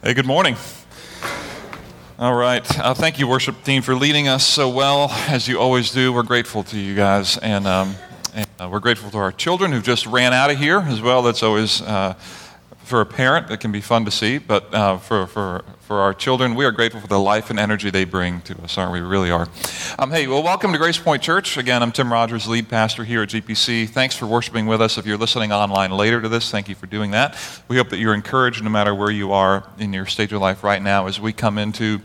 Hey, good morning. All right. Uh, thank you, worship team, for leading us so well, as you always do. We're grateful to you guys. And, um, and uh, we're grateful to our children who just ran out of here as well. That's always, uh, for a parent, it can be fun to see. But uh, for, for, for our children, we are grateful for the life and energy they bring to us, aren't we? We really are. Um, hey, well, welcome to Grace Point Church. Again, I'm Tim Rogers, lead pastor here at GPC. Thanks for worshiping with us. If you're listening online later to this, thank you for doing that. We hope that you're encouraged no matter where you are in your stage of life right now as we come into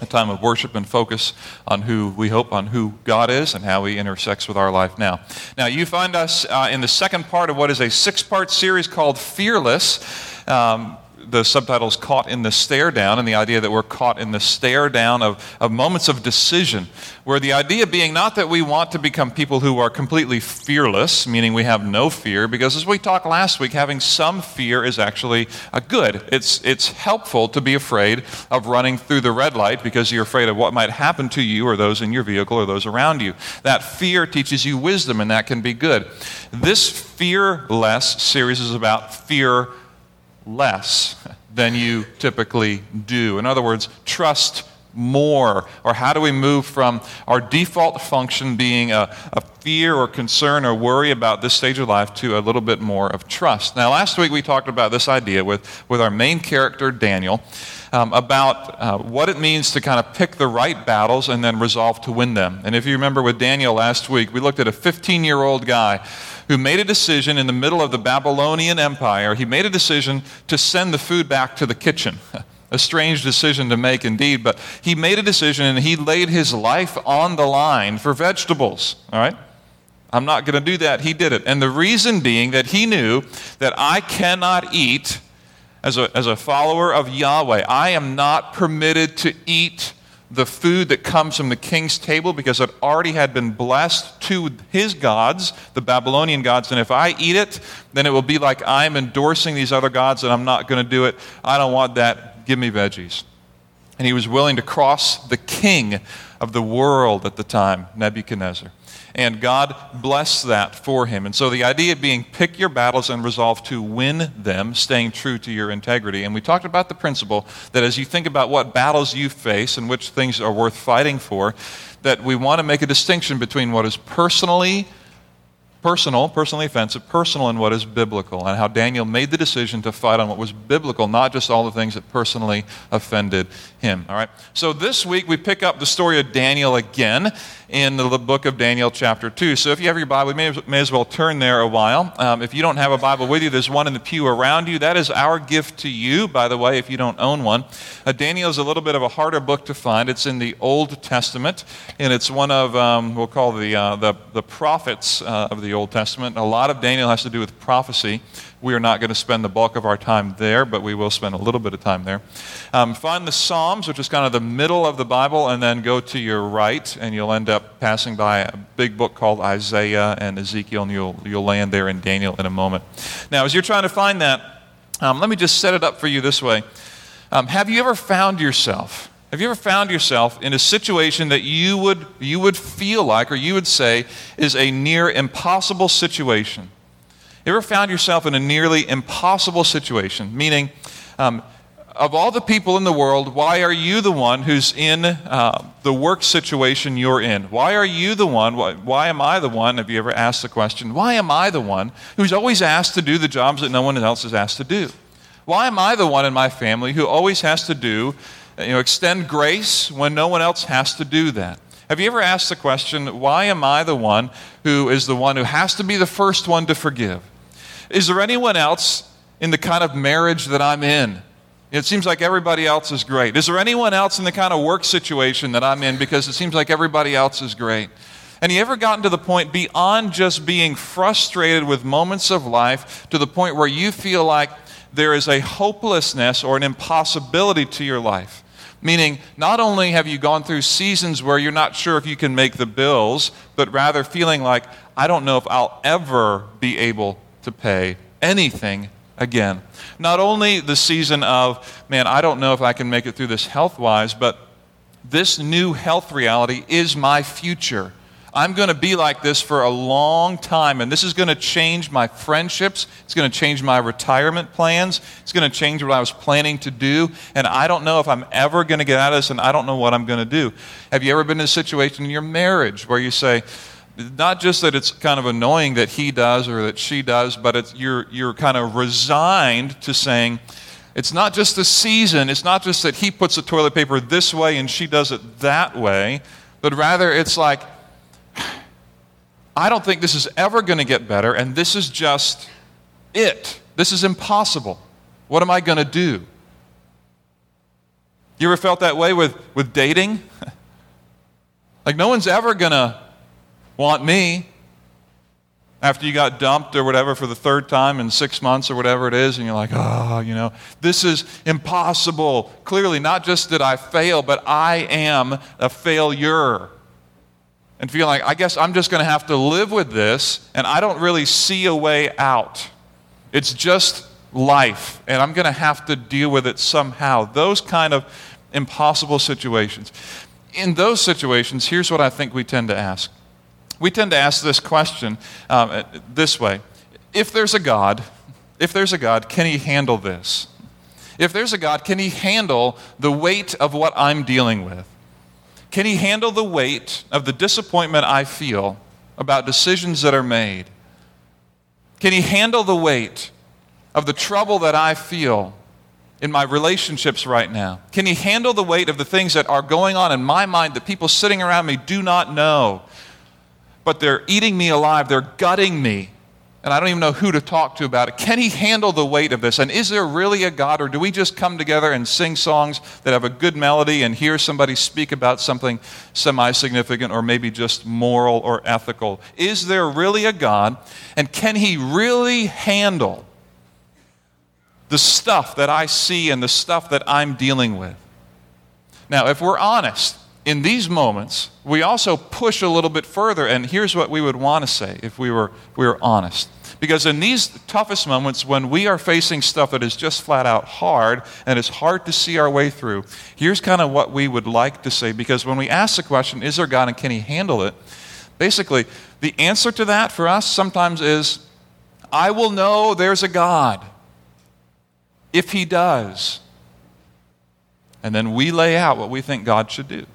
a time of worship and focus on who we hope on who God is and how He intersects with our life now. Now, you find us uh, in the second part of what is a six part series called Fearless. Um, the subtitle is Caught in the Stare Down, and the idea that we're caught in the stare down of, of moments of decision, where the idea being not that we want to become people who are completely fearless, meaning we have no fear, because as we talked last week, having some fear is actually a good. It's, it's helpful to be afraid of running through the red light because you're afraid of what might happen to you or those in your vehicle or those around you. That fear teaches you wisdom, and that can be good. This fearless series is about fear less than you typically do. In other words, trust more? Or how do we move from our default function being a, a, fear or concern or worry about this stage of life to a little bit more of trust? Now, last week we talked about this idea with, with our main character, Daniel, um, about uh, what it means to kind of pick the right battles and then resolve to win them. And if you remember with Daniel last week, we looked at a 15 year old guy who made a decision in the middle of the Babylonian Empire. He made a decision to send the food back to the kitchen. a strange decision to make indeed, but he made a decision and he laid his life on the line for vegetables. All right? I'm not going to do that. He did it. And the reason being that he knew that I cannot eat, as a, as a follower of Yahweh, I am not permitted to eat the food that comes from the king's table because it already had been blessed to his gods, the Babylonian gods. And if I eat it, then it will be like I'm endorsing these other gods and I'm not going to do it. I don't want that. Give me veggies. And he was willing to cross the king of the world at the time, Nebuchadnezzar and God blessed that for him. And so the idea being pick your battles and resolve to win them, staying true to your integrity. And we talked about the principle that as you think about what battles you face and which things are worth fighting for, that we want to make a distinction between what is personally personal, personally offensive, personal in what is biblical, and how Daniel made the decision to fight on what was biblical, not just all the things that personally offended him. All right? So this week we pick up the story of Daniel again in the book of Daniel, chapter 2. So if you have your Bible, you may, may as well turn there a while. Um, if you don't have a Bible with you, there's one in the pew around you. That is our gift to you, by the way, if you don't own one. Uh, Daniel is a little bit of a harder book to find. It's in the Old Testament, and it's one of, um, we'll call the, uh, the, the prophets uh, of the Old Testament. A lot of Daniel has to do with prophecy. We are not going to spend the bulk of our time there, but we will spend a little bit of time there. Um, find the Psalms, which is kind of the middle of the Bible, and then go to your right, and you'll end up passing by a big book called Isaiah and Ezekiel, and you'll, you'll land there in Daniel in a moment. Now, as you're trying to find that, um, let me just set it up for you this way. Um, have you ever found yourself? Have you ever found yourself in a situation that you would, you would feel like, or you would say, is a near impossible situation? You ever found yourself in a nearly impossible situation? Meaning, um, of all the people in the world, why are you the one who's in uh, the work situation you're in? Why are you the one? Why, why, am I the one? Have you ever asked the question, why am I the one who's always asked to do the jobs that no one else is asked to do? Why am I the one in my family who always has to do, you know, extend grace when no one else has to do that? Have you ever asked the question, why am I the one who is the one who has to be the first one to forgive? Is there anyone else in the kind of marriage that I'm in? It seems like everybody else is great. Is there anyone else in the kind of work situation that I'm in because it seems like everybody else is great? And you ever gotten to the point beyond just being frustrated with moments of life to the point where you feel like there is a hopelessness or an impossibility to your life? Meaning, not only have you gone through seasons where you're not sure if you can make the bills, but rather feeling like, I don't know if I'll ever be able to pay anything again. Not only the season of, man, I don't know if I can make it through this health wise, but this new health reality is my future. I'm going to be like this for a long time, and this is going to change my friendships. It's going to change my retirement plans. It's going to change what I was planning to do, and I don't know if I'm ever going to get out of this, and I don't know what I'm going to do. Have you ever been in a situation in your marriage where you say, not just that it's kind of annoying that he does or that she does, but you're, you're kind of resigned to saying, it's not just the season, it's not just that he puts the toilet paper this way and she does it that way, but rather it's like, I don't think this is ever going to get better, and this is just it. This is impossible. What am I going to do? You ever felt that way with, with dating? like, no one's ever going to want me after you got dumped or whatever for the third time in six months or whatever it is, and you're like, oh, you know, this is impossible. Clearly, not just did I fail, but I am a failure. And feel like, I guess I'm just going to have to live with this, and I don't really see a way out. It's just life, and I'm going to have to deal with it somehow. Those kind of impossible situations. In those situations, here's what I think we tend to ask we tend to ask this question um, this way If there's a God, if there's a God, can he handle this? If there's a God, can he handle the weight of what I'm dealing with? Can he handle the weight of the disappointment I feel about decisions that are made? Can he handle the weight of the trouble that I feel in my relationships right now? Can he handle the weight of the things that are going on in my mind that people sitting around me do not know? but they're eating me alive, they're gutting me, and I don't even know who to talk to about it. Can he handle the weight of this? And is there really a God, or do we just come together and sing songs that have a good melody and hear somebody speak about something semi significant or maybe just moral or ethical? Is there really a God, and can he really handle the stuff that I see and the stuff that I'm dealing with? Now, if we're honest, in these moments, we also push a little bit further, and here's what we would want to say if we were, we were honest. Because in these toughest moments, when we are facing stuff that is just flat out hard and it's hard to see our way through, here's kind of what we would like to say. Because when we ask the question, is there God and can He handle it? Basically, the answer to that for us sometimes is, I will know there's a God if He does. And then we lay out what we think God should do.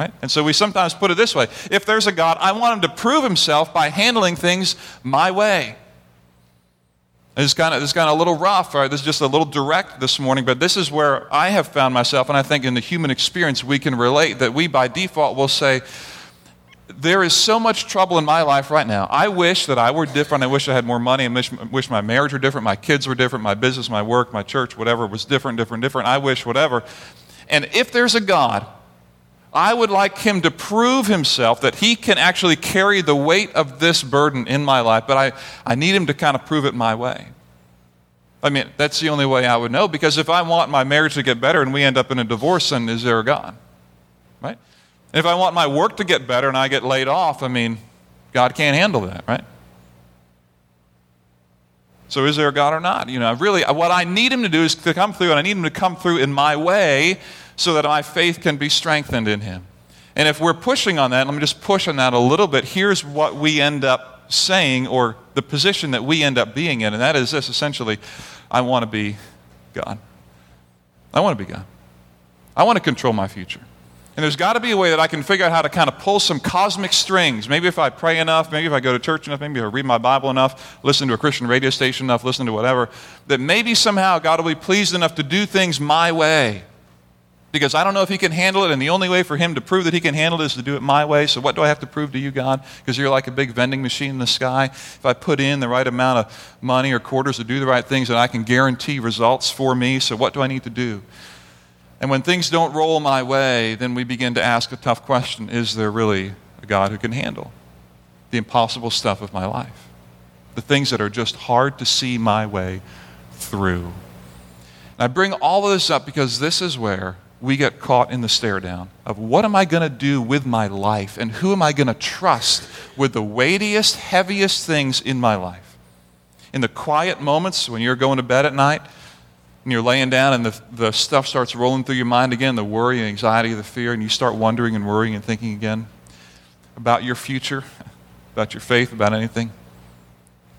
Right? And so we sometimes put it this way if there's a God, I want him to prove himself by handling things my way. It's kind of, it's kind of a little rough, right? This is just a little direct this morning, but this is where I have found myself, and I think in the human experience we can relate that we by default will say, There is so much trouble in my life right now. I wish that I were different. I wish I had more money. I wish, wish my marriage were different, my kids were different, my business, my work, my church, whatever was different, different, different. I wish whatever. And if there's a God, I would like him to prove himself that he can actually carry the weight of this burden in my life, but I, I need him to kind of prove it my way. I mean, that's the only way I would know because if I want my marriage to get better and we end up in a divorce, then is there a God? Right? And if I want my work to get better and I get laid off, I mean, God can't handle that, right? So is there a God or not? You know, really, what I need him to do is to come through, and I need him to come through in my way so that my faith can be strengthened in him. And if we're pushing on that, let me just push on that a little bit. Here's what we end up saying, or the position that we end up being in, and that is this essentially I want to be God. I want to be God. I want to control my future. And there's got to be a way that I can figure out how to kind of pull some cosmic strings. Maybe if I pray enough, maybe if I go to church enough, maybe if I read my Bible enough, listen to a Christian radio station enough, listen to whatever, that maybe somehow God will be pleased enough to do things my way because I don't know if he can handle it, and the only way for him to prove that he can handle it is to do it my way. So, what do I have to prove to you, God? Because you're like a big vending machine in the sky. If I put in the right amount of money or quarters to do the right things, then I can guarantee results for me. So, what do I need to do? And when things don't roll my way, then we begin to ask a tough question Is there really a God who can handle the impossible stuff of my life? The things that are just hard to see my way through. And I bring all of this up because this is where we get caught in the stare down of what am I going to do with my life and who am I going to trust with the weightiest, heaviest things in my life. In the quiet moments when you're going to bed at night and you're laying down and the, the stuff starts rolling through your mind again the worry, the anxiety, the fear, and you start wondering and worrying and thinking again about your future, about your faith, about anything?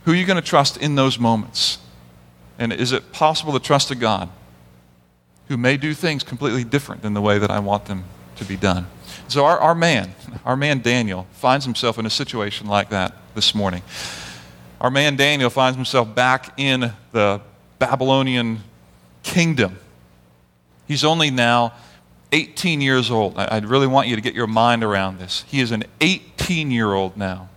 Who are you going to trust in those moments? And is it possible to trust a God who may do things completely different than the way that I want them to be done? So, our, our man, our man Daniel, finds himself in a situation like that this morning. Our man Daniel finds himself back in the Babylonian kingdom. He's only now 18 years old. I, really want you to get your mind around this. He is an 18 year old now.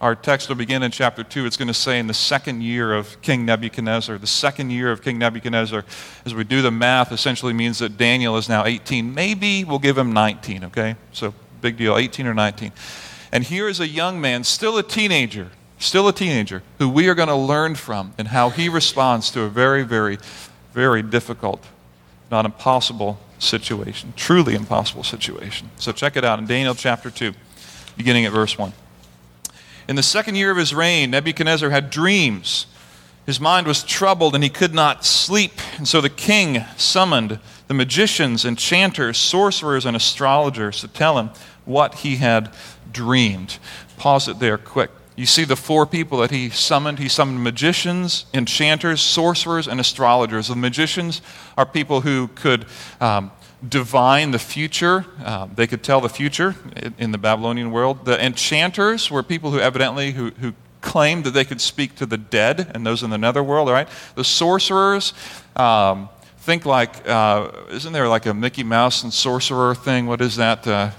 Our text will begin in chapter 2. It's going to say in the second year of King Nebuchadnezzar. The second year of King Nebuchadnezzar, as we do the math, essentially means that Daniel is now 18. Maybe we'll give him 19, okay? So, big deal, 18 or 19. And here is a young man, still a teenager, still a teenager, who we are going to learn from and how he responds to a very, very, very difficult, not impossible situation. Truly impossible situation. So, check it out in Daniel chapter 2, beginning at verse 1. In the second year of his reign, Nebuchadnezzar had dreams. His mind was troubled and he could not sleep. And so the king summoned the magicians, enchanters, sorcerers, and astrologers to tell him what he had dreamed. Pause it there quick. You see the four people that he summoned. He summoned magicians, enchanters, sorcerers, and astrologers. The magicians are people who could um, divine the future. Uh, they could tell the future in, in, the Babylonian world. The enchanters were people who evidently who, who claimed that they could speak to the dead and those in the netherworld. Right. The sorcerers. Um, think like, uh, isn't there like a Mickey Mouse and sorcerer thing? What is that? Uh,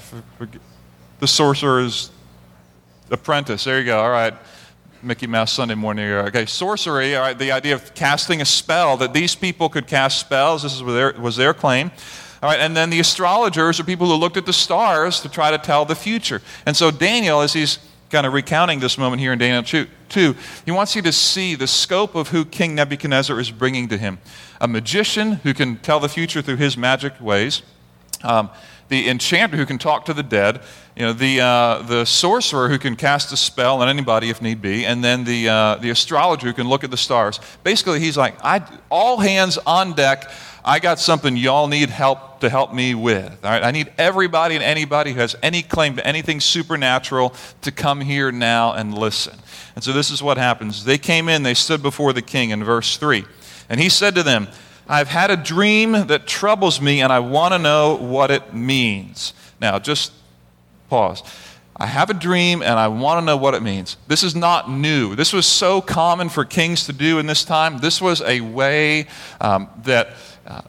the sorcerer's apprentice. There you go. All right. Mickey Mouse Sunday morning. Okay, sorcery, all right, the idea of casting a spell, that these people could cast spells, this was their, was their claim. All right, and then the astrologers are people who looked at the stars to try to tell the future. And so Daniel, as he's kind of recounting this moment here in Daniel 2, he wants you to see the scope of who King Nebuchadnezzar is bringing to him. A magician who can tell the future through his magic ways, um, the enchanter who can talk to the dead, you know, the, uh, the sorcerer who can cast a spell on anybody if need be, and then the, uh, the astrologer who can look at the stars. Basically, he's like, I, all hands on deck. I got something y'all need help to help me with. All right? I need everybody and anybody who has any claim to anything supernatural to come here now and listen. And so this is what happens. They came in, they stood before the king in verse 3. And he said to them, I've had a dream that troubles me, and I want to know what it means. Now, just pause. I have a dream and I want to know what it means. This is not new. This was so common for kings to do in this time. This was a way um, that uh,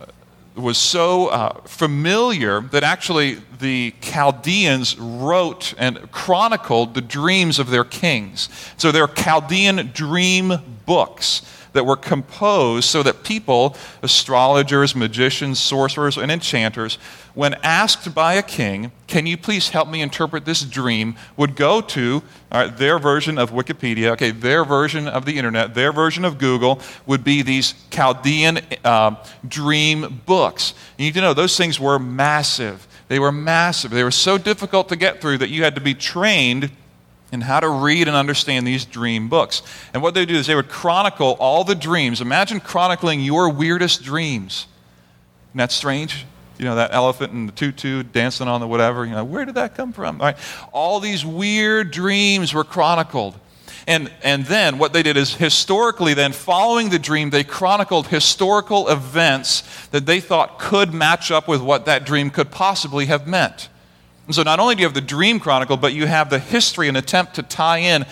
was so uh, familiar that actually the Chaldeans wrote and chronicled the dreams of their kings. So they're Chaldean dream books that were composed so that people, astrologers, magicians, sorcerers, and enchanters, when asked by a king, Can you please help me interpret this dream? would go to their version of Wikipedia, okay, their version of the internet, their version of Google would be these Chaldean uh, dream books. You need to know those things were massive. They were massive. They were so difficult to get through that you had to be trained in how to read and understand these dream books. And what they do is they would chronicle all the dreams. Imagine chronicling your weirdest dreams. Isn't that strange? You know, that elephant and the tutu dancing on the whatever. You know, where did that come from? All, right. all these weird dreams were chronicled. And, and then what they did is historically, then following the dream, they chronicled historical events that they thought could match up with what that dream could possibly have meant. And so not only do you have the dream chronicle, but you have the history, an attempt to tie in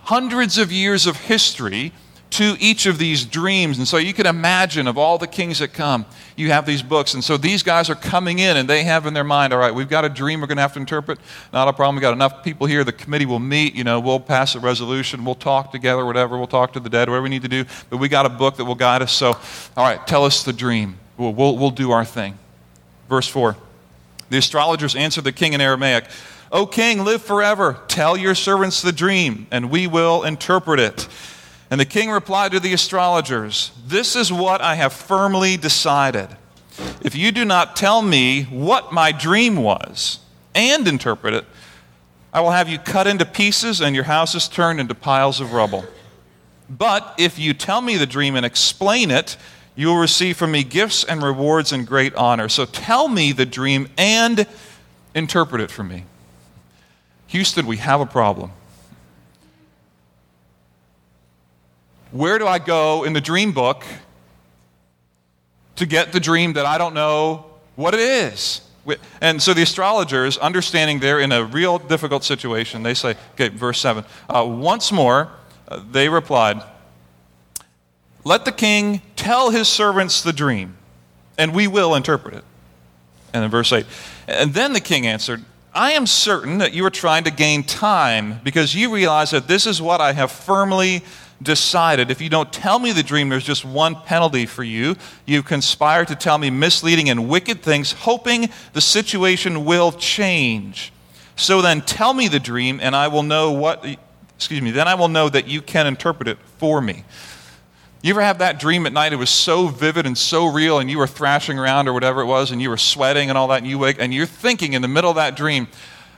hundreds of years of history to each of these dreams. And so you can imagine of all the kings that come, you have these books. And so these guys are coming in and they have in their mind, all right, we've got a dream we're going to have to interpret. Not a problem. We've got enough people here. The committee will meet. You know, we'll pass a resolution. We'll talk together, whatever. We'll talk to the dead, whatever we need to do. But we got a book that will guide us. So, all right, tell us the dream. We'll, we'll, we'll do our thing. Verse 4. The astrologers answered the king in Aramaic, O king, live forever. Tell your servants the dream, and we will interpret it. And the king replied to the astrologers, This is what I have firmly decided. If you do not tell me what my dream was and interpret it, I will have you cut into pieces and your houses turned into piles of rubble. But if you tell me the dream and explain it, you will receive from me gifts and rewards and great honor. So tell me the dream and interpret it for me. Houston, we have a problem. Where do I go in the dream book to get the dream that I don't know what it is? And so the astrologers, understanding they're in a real difficult situation, they say, okay, verse 7. Uh, once more, uh, they replied, Let the king tell his servants the dream, and we will interpret it. And in verse 8, and then the king answered, I am certain that you are trying to gain time because you realize that this is what I have firmly decided. If you don't tell me the dream, there's just one penalty for you. You conspire to tell me misleading and wicked things, hoping the situation will change. So then tell me the dream, and I will know what, excuse me, then I will know that you can interpret it for me. You ever have that dream at night? It was so vivid and so real, and you were thrashing around or whatever it was, and you were sweating and all that, and you wake, and you're thinking in the middle of that dream,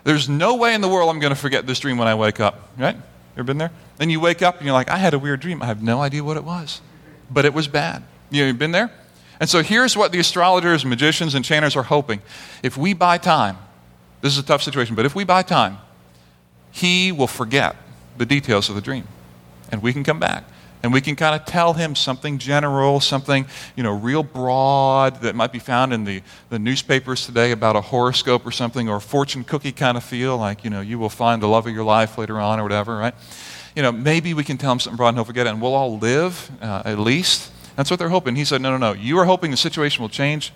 there's no way in the world I'm going to forget this dream when I wake up. Right? You ever been there? Then you wake up and you're like, I had a weird dream. I have no idea what it was, but it was bad. You been there? And so here's what the astrologers, magicians, enchanters are hoping. If we buy time, this is a tough situation, but if we buy time, he will forget the details of the dream, and we can come back and we can kind of tell him something general, something, you know, real broad that might be found in the, the newspapers today about a horoscope or something, or a fortune cookie kind of feel, like, you know, you will find the love of your life later on or whatever, right? You know, maybe we can tell him something broad and he'll forget it, and we'll all live uh, at least. That's what they're hoping. He said, no, no, no. You are hoping the situation will change.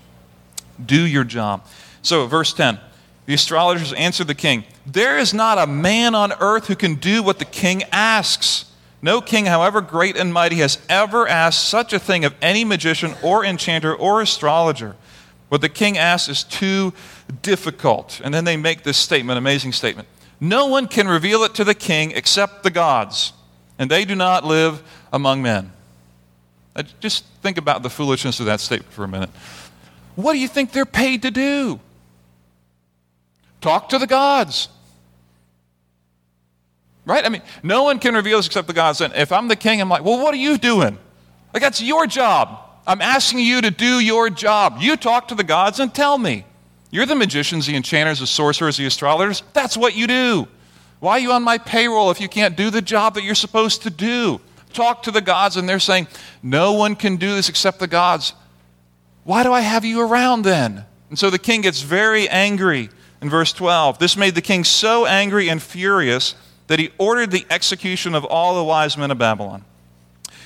Do your job. So, verse 10. The astrologers answered the king, There is not a man on earth who can do what the king asks. No king, however great and mighty, has ever asked such a thing of any magician or enchanter or astrologer. What the king asks is too difficult. And then they make this statement, amazing statement. No one can reveal it to the king except the gods, and they do not live among men. Just think about the foolishness of that statement for a minute. What do you think they're paid to do? Talk to the gods. Right? I mean, no one can reveal this except the gods. And if I'm the king, I'm like, well, what are you doing? Like, that's your job. I'm asking you to do your job. You talk to the gods and tell me. You're the magicians, the enchanters, the sorcerers, the astrologers. That's what you do. Why are you on my payroll if you can't do the job that you're supposed to do? Talk to the gods, and they're saying, No one can do this except the gods. Why do I have you around then? And so the king gets very angry in verse 12. This made the king so angry and furious that he ordered the execution of all the wise men of Babylon.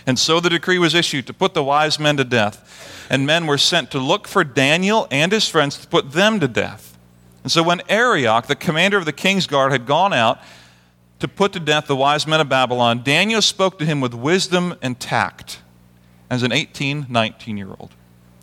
And so the decree was issued to put the wise men to death. And men were sent to look for Daniel and his friends to put them to death. And so when Arioch, the commander of the king's guard, had gone out to put to death the wise men of Babylon, Daniel spoke to him with wisdom and tact as an 18, 19 year old.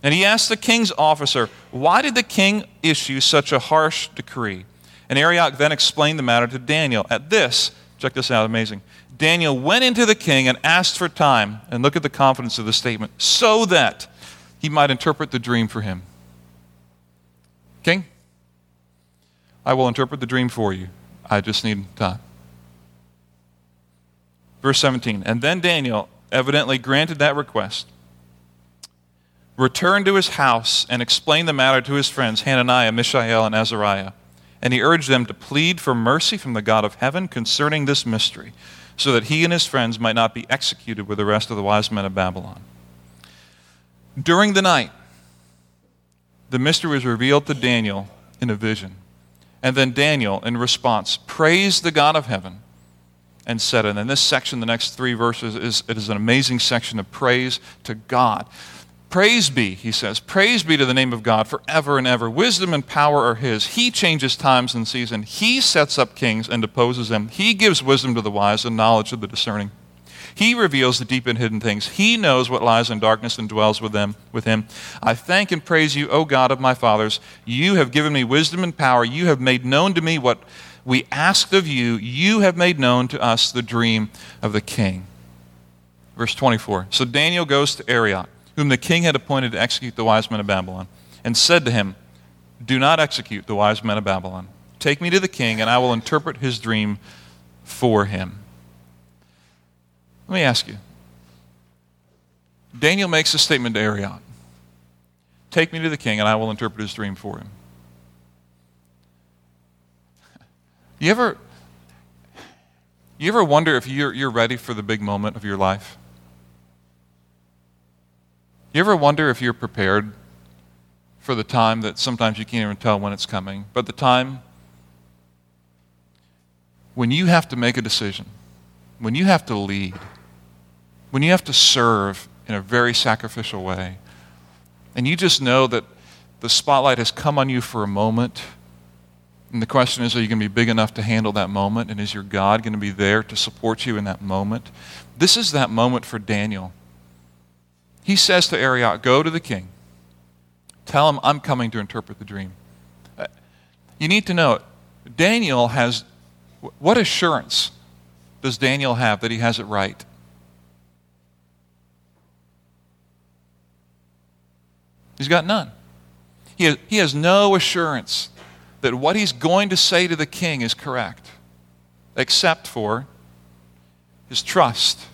And he asked the king's officer, Why did the king issue such a harsh decree? And Arioch then explained the matter to Daniel. At this, check this out, amazing. Daniel went into the king and asked for time, and look at the confidence of the statement, so that he might interpret the dream for him. King, I will interpret the dream for you. I just need time. Verse 17. And then Daniel evidently granted that request, returned to his house, and explained the matter to his friends, Hananiah, Mishael, and Azariah. And he urged them to plead for mercy from the God of heaven concerning this mystery, so that he and his friends might not be executed with the rest of the wise men of Babylon. During the night, the mystery was revealed to Daniel in a vision. And then Daniel, in response, praised the God of heaven and said, and in this section, the next three verses, is, it is an amazing section of praise to God. Praise be, he says, praise be to the name of God forever and ever. Wisdom and power are his. He changes times and seasons. He sets up kings and deposes them. He gives wisdom to the wise and knowledge to the discerning. He reveals the deep and hidden things. He knows what lies in darkness and dwells with them with him. I thank and praise you, O God of my fathers. You have given me wisdom and power. You have made known to me what we asked of you. You have made known to us the dream of the king. Verse 24. So Daniel goes to Arioch whom the king had appointed to execute the wise men of Babylon, and said to him, Do not execute the wise men of Babylon. Take me to the king, and I will interpret his dream for him. Let me ask you. Daniel makes a statement to Arioch Take me to the king, and I will interpret his dream for him. You ever You ever wonder if you're, you're ready for the big moment of your life? You ever wonder if you're prepared for the time that sometimes you can't even tell when it's coming, but the time when you have to make a decision, when you have to lead, when you have to serve in a very sacrificial way, and you just know that the spotlight has come on you for a moment. And the question is, are you going to be big enough to handle that moment? And is your God going to be there to support you in that moment? This is that moment for Daniel. He says to Arioch, Go to the king. Tell him I'm coming to interpret the dream. Uh, you need to know, Daniel has, what assurance does Daniel have that he has it right? He's got none. He has, he has no assurance that what he's going to say to the king is correct, except for his trust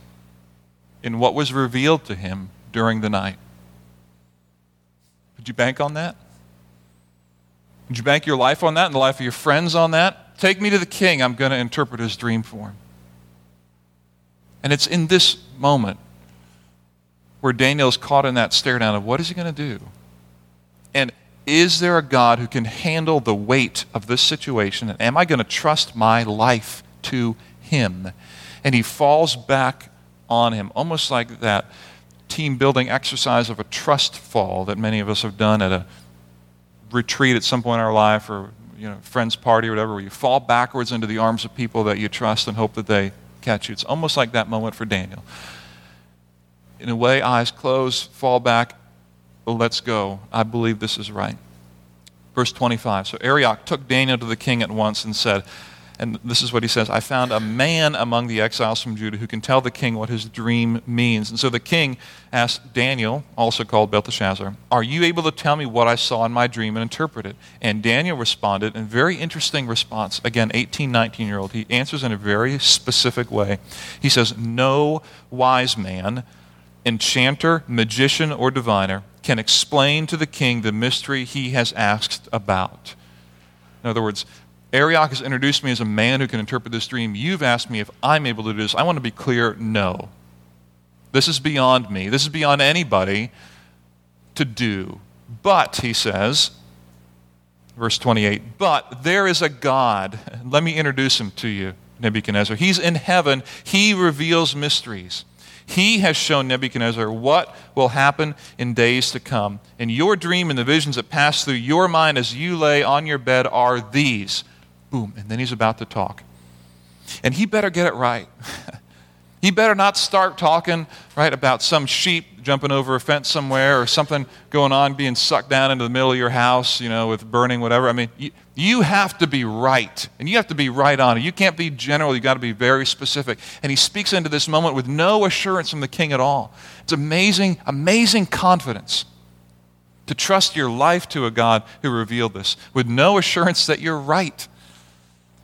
in what was revealed to him during the night. Would you bank on that? Would you bank your life on that and the life of your friends on that? Take me to the king. I'm going to interpret his dream for him. And it's in this moment where Daniel is caught in that stare down of what is he going to do? And is there a God who can handle the weight of this situation? And am I going to trust my life to him? And he falls back on him, almost like that team building exercise of a trust fall that many of us have done at a retreat at some point in our life or you know friends party or whatever where you fall backwards into the arms of people that you trust and hope that they catch you it's almost like that moment for daniel in a way eyes closed fall back let's go. I believe this is right. Verse 25. So Arioch took Daniel to the king at once and said, and this is what he says I found a man among the exiles from Judah who can tell the king what his dream means. And so the king asked Daniel, also called Belteshazzar, Are you able to tell me what I saw in my dream and interpret it? And Daniel responded, and very interesting response. Again, 18, 19 year old. He answers in a very specific way. He says, No wise man, enchanter, magician, or diviner can explain to the king the mystery he has asked about. In other words, Arioch has introduced me as a man who can interpret this dream. You've asked me if I'm able to do this. I want to be clear no. This is beyond me. This is beyond anybody to do. But, he says, verse 28, but there is a God. Let me introduce him to you, Nebuchadnezzar. He's in heaven, he reveals mysteries. He has shown Nebuchadnezzar what will happen in days to come. And your dream and the visions that pass through your mind as you lay on your bed are these. Boom. And then he's about to talk. And he better get it right. he better not start talking, right, about some sheep jumping over a fence somewhere or something going on being sucked down into the middle of your house, you know, with burning whatever. I mean, you, you have to be right, and you have to be right on it. You can't be general, you got to be very specific. And he speaks into this moment with no assurance from the king at all. It's amazing, amazing confidence to trust your life to a God who revealed this with no assurance that you're right.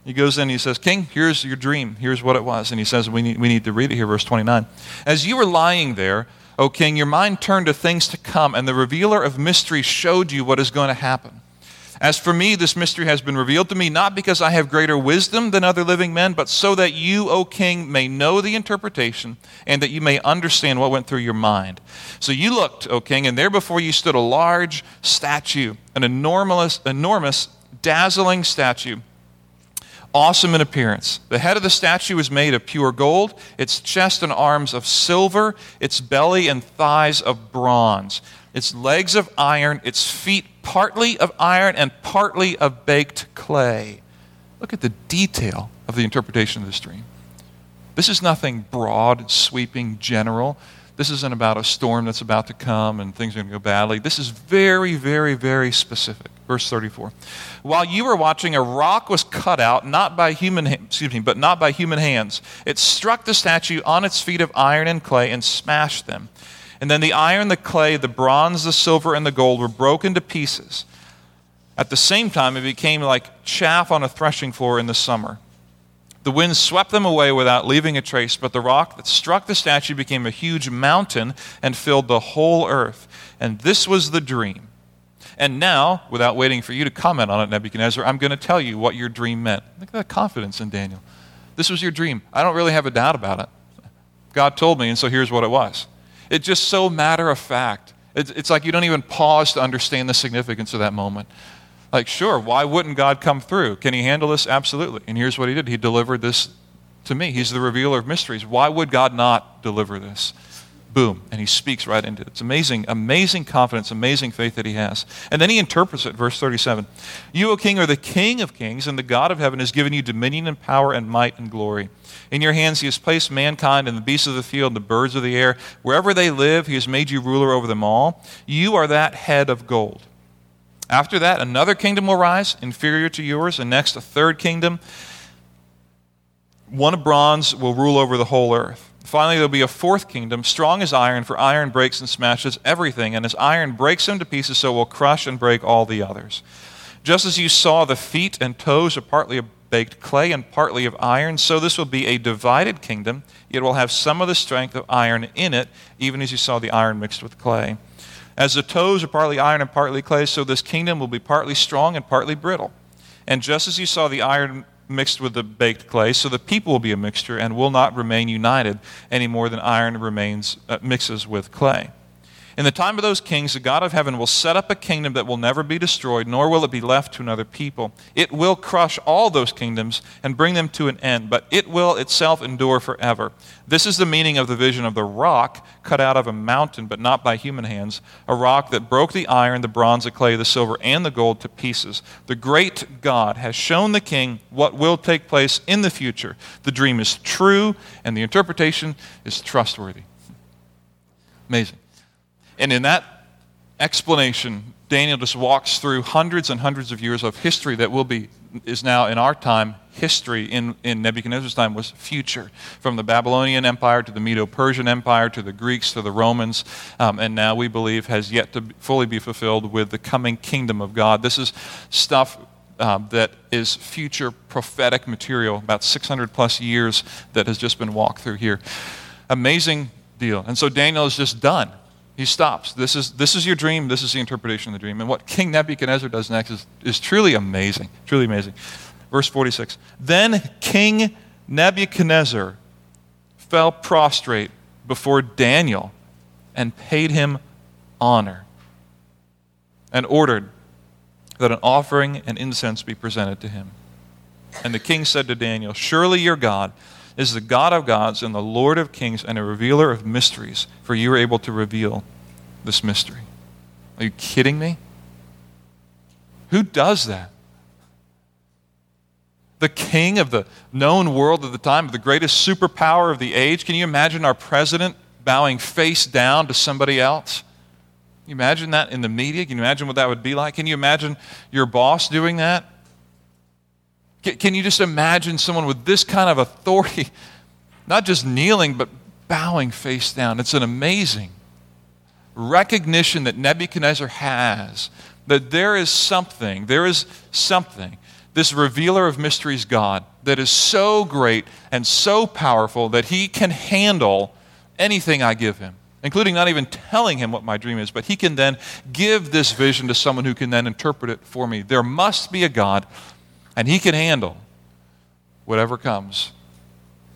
He goes in and he says, King, here's your dream. Here's what it was. And he says, we need, we need to read it here, verse 29. As you were lying there, O king, your mind turned to things to come, and the revealer of mysteries showed you what is going to happen. As for me, this mystery has been revealed to me, not because I have greater wisdom than other living men, but so that you, O king, may know the interpretation, and that you may understand what went through your mind. So you looked, O king, and there before you stood a large statue, an enormous, enormous, dazzling statue awesome in appearance. The head of the statue was made of pure gold, its chest and arms of silver, its belly and thighs of bronze, its legs of iron, its feet partly of iron and partly of baked clay. Look at the detail of the interpretation of this dream. This is nothing broad, sweeping, general. This isn't about a storm that's about to come and things are going to go badly. This is very, very, very specific. Verse 34. While you were watching, a rock was cut out, not by human, excuse me, but not by human hands. It struck the statue on its feet of iron and clay and smashed them. And then the iron, the clay, the bronze, the silver, and the gold were broken to pieces. At the same time, it became like chaff on a threshing floor in the summer. The wind swept them away without leaving a trace, but the rock that struck the statue became a huge mountain and filled the whole earth. And this was the dream. And now, without waiting for you to comment on it, Nebuchadnezzar, I'm going to tell you what your dream meant. Look at that confidence in Daniel. This was your dream. I don't really have a doubt about it. God told me, and so here's what it was. It's just so matter of fact. It's, it's like you don't even pause to understand the significance of that moment. Like, sure, why wouldn't God come through? Can He handle this? Absolutely. And here's what He did He delivered this to me. He's the revealer of mysteries. Why would God not deliver this? Boom. And He speaks right into it. It's amazing, amazing confidence, amazing faith that He has. And then He interprets it, verse 37. You, O King, are the King of kings, and the God of heaven has given you dominion and power and might and glory. In your hands he has placed mankind and the beasts of the field and the birds of the air. Wherever they live, he has made you ruler over them all. You are that head of gold. After that, another kingdom will rise, inferior to yours, and next, a third kingdom. One of bronze will rule over the whole earth. Finally, there'll be a fourth kingdom, strong as iron, for iron breaks and smashes everything, and as iron breaks them to pieces, so will crush and break all the others. Just as you saw the feet and toes are partly of baked clay and partly of iron. So this will be a divided kingdom. It will have some of the strength of iron in it, even as you saw the iron mixed with clay. As the toes are partly iron and partly clay, so this kingdom will be partly strong and partly brittle. And just as you saw the iron mixed with the baked clay, so the people will be a mixture and will not remain united any more than iron remains uh, mixes with clay. In the time of those kings, the God of heaven will set up a kingdom that will never be destroyed, nor will it be left to another people. It will crush all those kingdoms and bring them to an end, but it will itself endure forever. This is the meaning of the vision of the rock cut out of a mountain, but not by human hands, a rock that broke the iron, the bronze, the clay, the silver, and the gold to pieces. The great God has shown the king what will take place in the future. The dream is true, and the interpretation is trustworthy. Amazing. And in that explanation, Daniel just walks through hundreds and hundreds of years of history that will be is now in our time history in, in Nebuchadnezzar's time was future. From the Babylonian Empire to the Medo-Persian Empire to the Greeks to the Romans um, and now we believe has yet to fully be fulfilled with the coming kingdom of God. This is stuff um, that is future prophetic material about 600 plus years that has just been walked through here. Amazing deal. And so Daniel is just done he stops. This is, this is your dream. This is the interpretation of the dream. And what King Nebuchadnezzar does next is, is truly amazing. Truly amazing. Verse 46 Then King Nebuchadnezzar fell prostrate before Daniel and paid him honor and ordered that an offering and incense be presented to him. And the king said to Daniel, Surely your God is the God of gods and the Lord of kings and a revealer of mysteries, for you are able to reveal this mystery. Are you kidding me? Who does that? The king of the known world of the time, the greatest superpower of the age. Can you imagine our president bowing face down to somebody else? Can you imagine that in the media? Can you imagine what that would be like? Can you imagine your boss doing that? Can you just imagine someone with this kind of authority, not just kneeling, but bowing face down? It's an amazing recognition that Nebuchadnezzar has that there is something, there is something, this revealer of mysteries God, that is so great and so powerful that he can handle anything I give him including not even telling him what my dream is, but he can then give this vision to someone who can then interpret it for me. There must be a God and He can handle whatever comes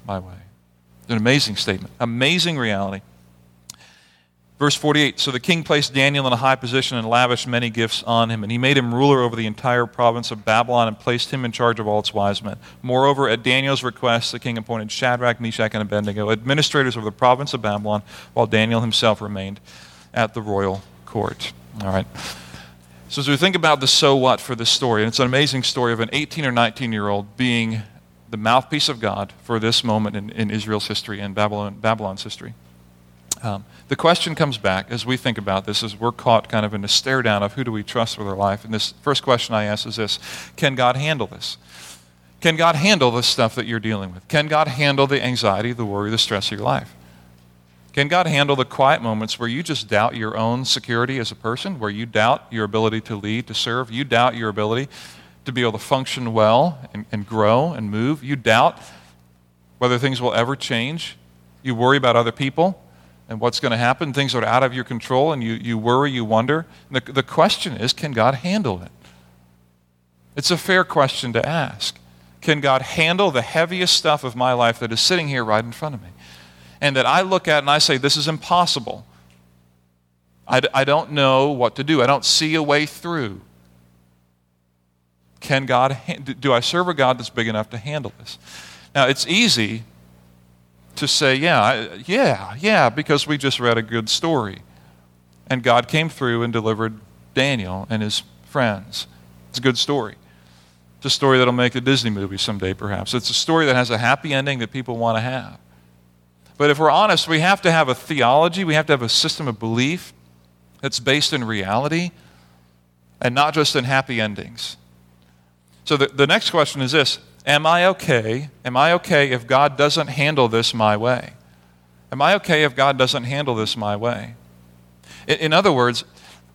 my way. An amazing statement, amazing reality. Verse 48 So the king placed Daniel in a high position and lavished many gifts on him, and he made him ruler over the entire province of Babylon and placed him in charge of all its wise men. Moreover, at Daniel's request, the king appointed Shadrach, Meshach, and Abednego administrators of the province of Babylon, while Daniel himself remained at the royal court. All right. So, as we think about the so what for this story, and it's an amazing story of an 18 or 19 year old being the mouthpiece of God for this moment in, in Israel's history and Babylon, Babylon's history. Um, the question comes back as we think about this, as we're caught kind of in a stare down of who do we trust with our life. And this first question I ask is this Can God handle this? Can God handle the stuff that you're dealing with? Can God handle the anxiety, the worry, the stress of your life? Can God handle the quiet moments where you just doubt your own security as a person, where you doubt your ability to lead, to serve, you doubt your ability to be able to function well and, and grow and move? You doubt whether things will ever change. You worry about other people and what's going to happen. Things are out of your control, and you, you worry, you wonder. The, the question is can God handle it? It's a fair question to ask. Can God handle the heaviest stuff of my life that is sitting here right in front of me? And that I look at and I say, This is impossible. I, I don't know what to do. I don't see a way through. Can God, do I serve a God that's big enough to handle this? Now, it's easy to say, yeah, yeah, yeah, because we just read a good story. And God came through and delivered Daniel and his friends. It's a good story. It's a story that'll make a Disney movie someday, perhaps. It's a story that has a happy ending that people want to have. But if we're honest, we have to have a theology, we have to have a system of belief that's based in reality and not just in happy endings. So the, the next question is this Am I okay? Am I okay if God doesn't handle this my way? Am I okay if God doesn't handle this my way? In, in other words,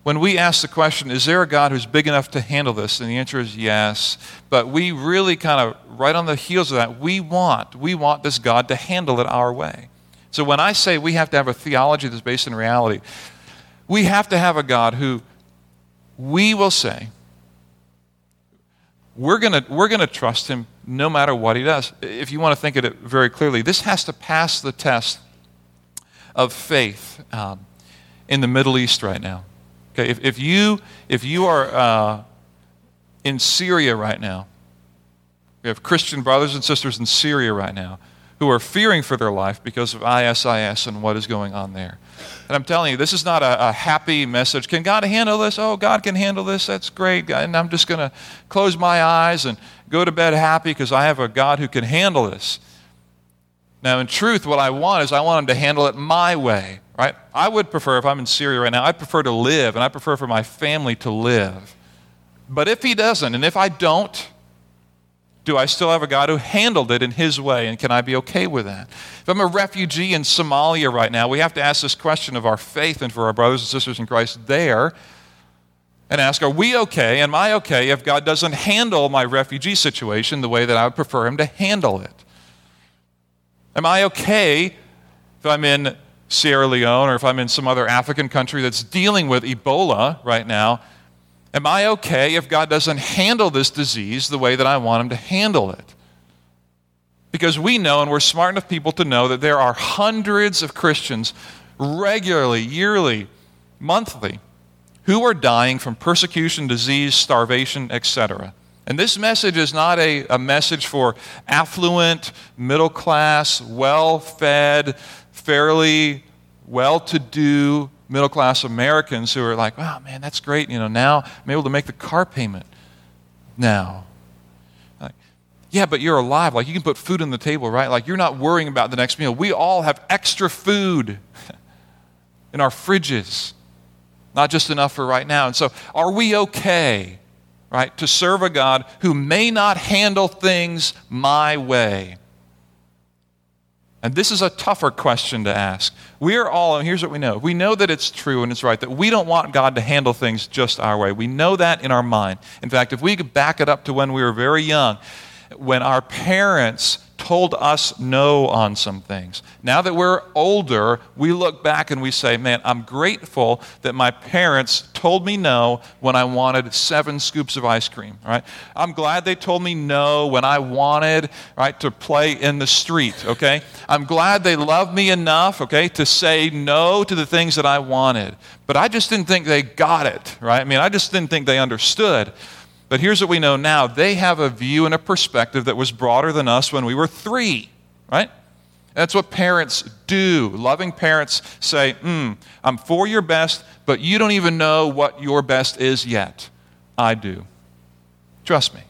when we ask the question, is there a God who's big enough to handle this? And the answer is yes. But we really kind of, right on the heels of that, we want, we want this God to handle it our way. So when I say we have to have a theology that's based in reality, we have to have a God who we will say, we're going we're going to trust him no matter what he does. If you want to think of it very clearly, this has to pass the test of faith um, in the Middle East right now. Okay, if, if, you, if you are uh, in Syria right now, we have Christian brothers and sisters in Syria right now who are fearing for their life because of ISIS and what is going on there. And I'm telling you, this is not a, a, happy message. Can God handle this? Oh, God can handle this. That's great. And I'm just going to close my eyes and go to bed happy because I have a God who can handle this. Now, in truth, what I want is I want him to handle it my way, right? I would prefer, if I'm in Syria right now, I prefer to live, and I prefer for my family to live. But if he doesn't, and if I don't, do I still have a God who handled it in his way, and can I be okay with that? If I'm a refugee in Somalia right now, we have to ask this question of our faith and for our brothers and sisters in Christ there and ask, are we okay? Am I okay if God doesn't handle my refugee situation the way that I would prefer him to handle it? Am I okay if I'm in Sierra Leone or if I'm in some other African country that's dealing with Ebola right now Am I okay if God doesn't handle this disease the way that I want Him to handle it? Because we know, and we're smart enough people to know, that there are hundreds of Christians regularly, yearly, monthly, who are dying from persecution, disease, starvation, etc. And this message is not a, a message for affluent, middle class, well fed, fairly well to do middle class Americans who are like, wow, man, that's great. You know, now I'm able to make the car payment now. Like, yeah, but you're alive. Like, you can put food on the table, right? Like, you're not worrying about the next meal. We all have extra food in our fridges, not just enough for right now. And so, are we okay, right, to serve a God who may not handle things my way? And this is a tougher question to ask. We are all, and here's what we know we know that it's true and it's right, that we don't want God to handle things just our way. We know that in our mind. In fact, if we could back it up to when we were very young, when our parents told us no on some things. Now that we're older, we look back and we say, man, I'm grateful that my parents told me no when I wanted seven scoops of ice cream, right? I'm glad they told me no when I wanted, right, to play in the street, okay? I'm glad they loved me enough, okay, to say no to the things that I wanted. But I just didn't think they got it, right? I mean, I just didn't think they understood. But here's what we know now they have a view and a perspective that was broader than us when we were three, right? That's what parents do. Loving parents say, mm, I'm for your best, but you don't even know what your best is yet. I do. Trust me.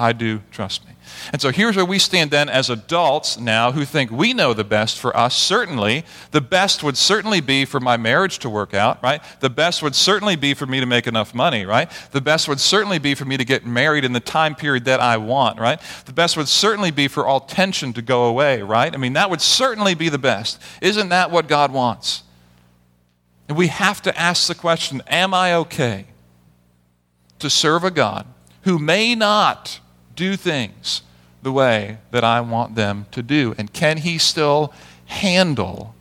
I do. Trust me. And so here's where we stand then as adults now who think we know the best for us. Certainly, the best would certainly be for my marriage to work out, right? The best would certainly be for me to make enough money, right? The best would certainly be for me to get married in the time period that I want, right? The best would certainly be for all tension to go away, right? I mean, that would certainly be the best. Isn't that what God wants? And we have to ask the question Am I okay to serve a God who may not do things the way that I want them to do? And can He still handle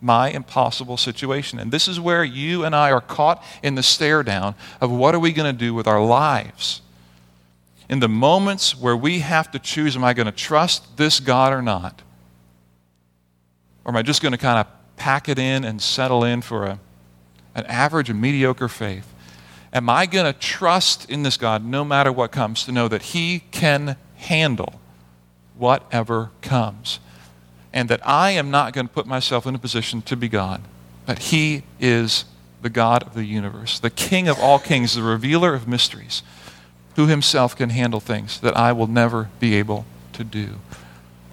my impossible situation? And this is where you and I are caught in the stare down of what are we going to do with our lives? in the moments where we have to choose am I going to trust this God or not? Or am I just going to kind of pack it in and settle in for a, an average and mediocre faith? Am I going to trust in this God no matter what comes to know that He can handle whatever comes? And that I am not going to put myself in a position to be God, but He is the God of the universe, the King of all kings, the revealer of mysteries, who Himself can handle things that I will never be able to do.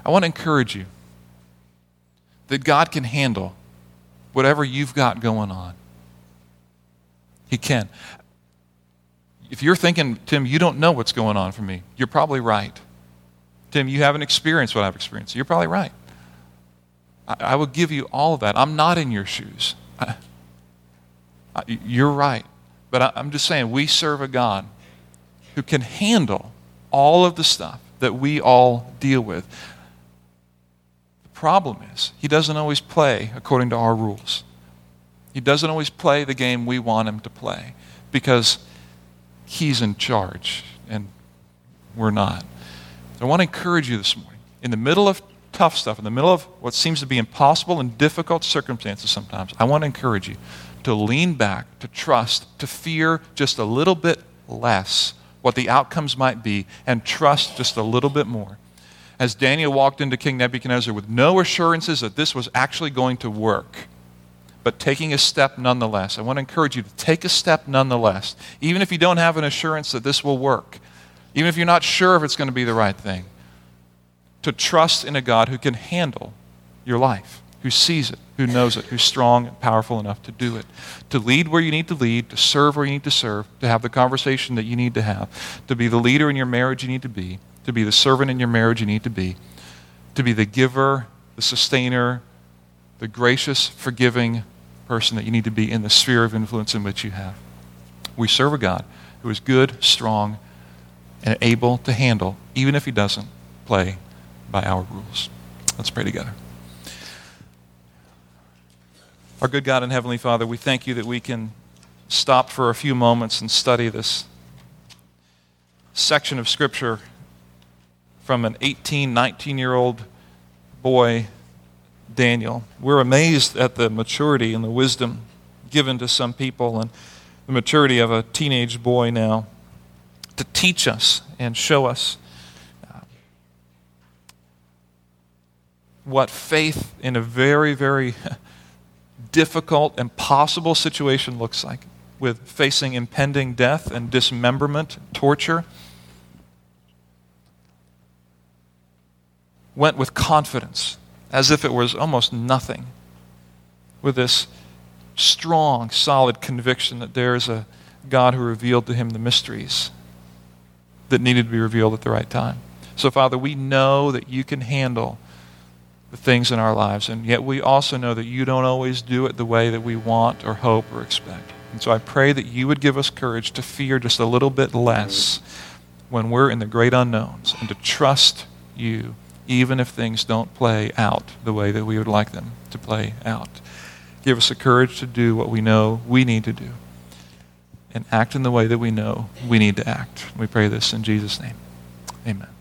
I want to encourage you that God can handle whatever you've got going on. He can. If you're thinking, Tim, you don't know what's going on for me, you're probably right. Tim, you haven't experienced what I've experienced. You're probably right. I, I will give you all of that. I'm not in your shoes. I, I, you're right. But I'm just saying, we serve a God who can handle all of the stuff that we all deal with. The problem is, he doesn't always play according to our rules. He doesn't always play the game we want him to play because He's in charge, and we're not. I want to encourage you this morning. In the middle of tough stuff, in the middle of what seems to be impossible and difficult circumstances sometimes, I want to encourage you to lean back, to trust, to fear just a little bit less what the outcomes might be, and trust just a little bit more. As Daniel walked into King Nebuchadnezzar with no assurances that this was actually going to work, but taking a step nonetheless. I want to encourage you to take a step nonetheless, even if you don't have an assurance that this will work, even if you're not sure if it's going to be the right thing, to trust in a God who can handle your life, who sees it, who knows it, who's strong and powerful enough to do it, to lead where you need to lead, to serve where you need to serve, to have the conversation that you need to have, to be the leader in your marriage you need to be, to be the servant in your marriage you need to be, to be the giver, the sustainer, the gracious, forgiving, person that you need to be in the sphere of influence in which you have. We serve a God who is good, strong, and able to handle, even if he doesn't play by our rules. Let's pray together. Our good God and Heavenly Father, we thank you that we can stop for a few moments and study this section of Scripture from an 18, 19 year old boy Daniel. We're amazed at the maturity and the wisdom given to some people and the maturity of a teenage boy now to teach us and show us uh, what faith in a very, very difficult, impossible situation looks like with facing impending death and dismemberment, torture. Went with confidence as if it was almost nothing, with this strong, solid conviction that there is a God who revealed to him the mysteries that needed to be revealed at the right time. So, Father, we know that you can handle the things in our lives, and yet we also know that you don't always do it the way that we want or hope or expect. And so I pray that you would give us courage to fear just a little bit less when we're in the great unknowns and to trust you even if things don't play out the way that we would like them to play out. Give us the courage to do what we know we need to do and act in the way that we know we need to act. We pray this in Jesus' name. Amen.